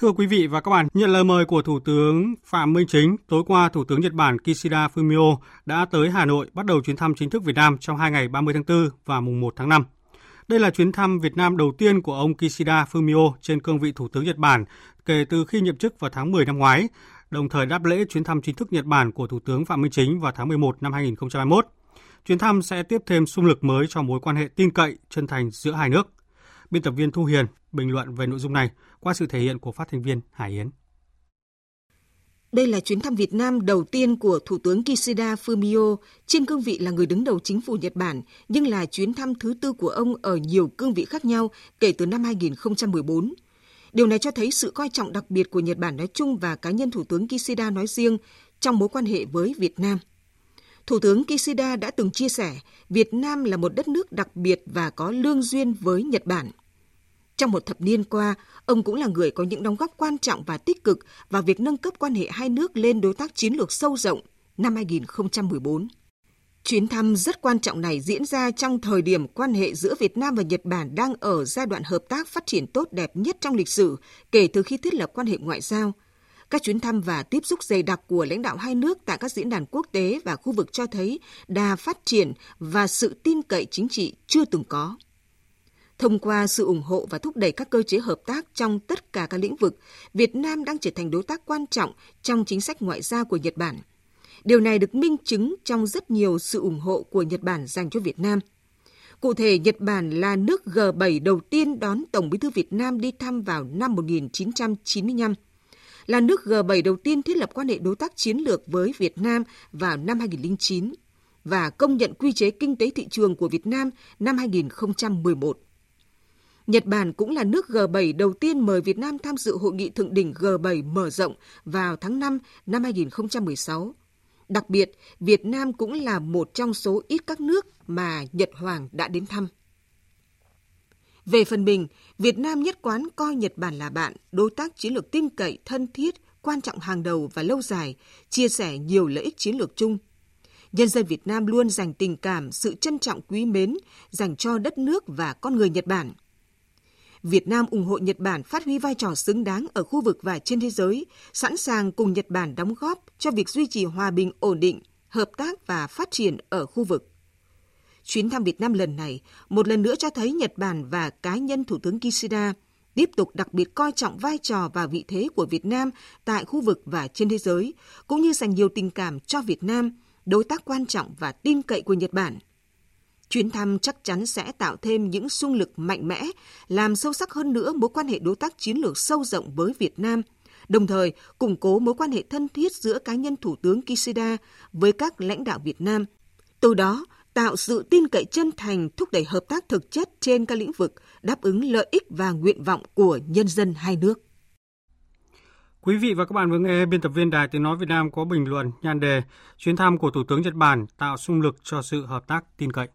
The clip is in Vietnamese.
Thưa quý vị và các bạn, nhận lời mời của Thủ tướng Phạm Minh Chính, tối qua Thủ tướng Nhật Bản Kishida Fumio đã tới Hà Nội bắt đầu chuyến thăm chính thức Việt Nam trong hai ngày 30 tháng 4 và mùng 1 tháng 5. Đây là chuyến thăm Việt Nam đầu tiên của ông Kishida Fumio trên cương vị Thủ tướng Nhật Bản kể từ khi nhậm chức vào tháng 10 năm ngoái, đồng thời đáp lễ chuyến thăm chính thức Nhật Bản của Thủ tướng Phạm Minh Chính vào tháng 11 năm 2021. Chuyến thăm sẽ tiếp thêm xung lực mới cho mối quan hệ tin cậy, chân thành giữa hai nước. Biên tập viên Thu Hiền bình luận về nội dung này qua sự thể hiện của phát thanh viên Hải Yến. Đây là chuyến thăm Việt Nam đầu tiên của Thủ tướng Kishida Fumio trên cương vị là người đứng đầu chính phủ Nhật Bản, nhưng là chuyến thăm thứ tư của ông ở nhiều cương vị khác nhau kể từ năm 2014. Điều này cho thấy sự coi trọng đặc biệt của Nhật Bản nói chung và cá nhân Thủ tướng Kishida nói riêng trong mối quan hệ với Việt Nam. Thủ tướng Kishida đã từng chia sẻ, Việt Nam là một đất nước đặc biệt và có lương duyên với Nhật Bản. Trong một thập niên qua, ông cũng là người có những đóng góp quan trọng và tích cực vào việc nâng cấp quan hệ hai nước lên đối tác chiến lược sâu rộng năm 2014. Chuyến thăm rất quan trọng này diễn ra trong thời điểm quan hệ giữa Việt Nam và Nhật Bản đang ở giai đoạn hợp tác phát triển tốt đẹp nhất trong lịch sử kể từ khi thiết lập quan hệ ngoại giao. Các chuyến thăm và tiếp xúc dày đặc của lãnh đạo hai nước tại các diễn đàn quốc tế và khu vực cho thấy đà phát triển và sự tin cậy chính trị chưa từng có. Thông qua sự ủng hộ và thúc đẩy các cơ chế hợp tác trong tất cả các lĩnh vực, Việt Nam đang trở thành đối tác quan trọng trong chính sách ngoại giao của Nhật Bản. Điều này được minh chứng trong rất nhiều sự ủng hộ của Nhật Bản dành cho Việt Nam. Cụ thể, Nhật Bản là nước G7 đầu tiên đón Tổng bí thư Việt Nam đi thăm vào năm 1995, là nước G7 đầu tiên thiết lập quan hệ đối tác chiến lược với Việt Nam vào năm 2009 và công nhận quy chế kinh tế thị trường của Việt Nam năm 2011. Nhật Bản cũng là nước G7 đầu tiên mời Việt Nam tham dự hội nghị thượng đỉnh G7 mở rộng vào tháng 5 năm 2016. Đặc biệt, Việt Nam cũng là một trong số ít các nước mà Nhật Hoàng đã đến thăm. Về phần mình, Việt Nam nhất quán coi Nhật Bản là bạn, đối tác chiến lược tin cậy, thân thiết, quan trọng hàng đầu và lâu dài, chia sẻ nhiều lợi ích chiến lược chung. Nhân dân Việt Nam luôn dành tình cảm, sự trân trọng quý mến dành cho đất nước và con người Nhật Bản – Việt Nam ủng hộ Nhật Bản phát huy vai trò xứng đáng ở khu vực và trên thế giới, sẵn sàng cùng Nhật Bản đóng góp cho việc duy trì hòa bình ổn định, hợp tác và phát triển ở khu vực. Chuyến thăm Việt Nam lần này một lần nữa cho thấy Nhật Bản và cá nhân Thủ tướng Kishida tiếp tục đặc biệt coi trọng vai trò và vị thế của Việt Nam tại khu vực và trên thế giới, cũng như dành nhiều tình cảm cho Việt Nam, đối tác quan trọng và tin cậy của Nhật Bản – Chuyến thăm chắc chắn sẽ tạo thêm những xung lực mạnh mẽ, làm sâu sắc hơn nữa mối quan hệ đối tác chiến lược sâu rộng với Việt Nam, đồng thời củng cố mối quan hệ thân thiết giữa cá nhân Thủ tướng Kishida với các lãnh đạo Việt Nam. Từ đó, tạo sự tin cậy chân thành thúc đẩy hợp tác thực chất trên các lĩnh vực, đáp ứng lợi ích và nguyện vọng của nhân dân hai nước. Quý vị và các bạn vừa nghe biên tập viên Đài Tiếng Nói Việt Nam có bình luận nhan đề Chuyến thăm của Thủ tướng Nhật Bản tạo xung lực cho sự hợp tác tin cậy.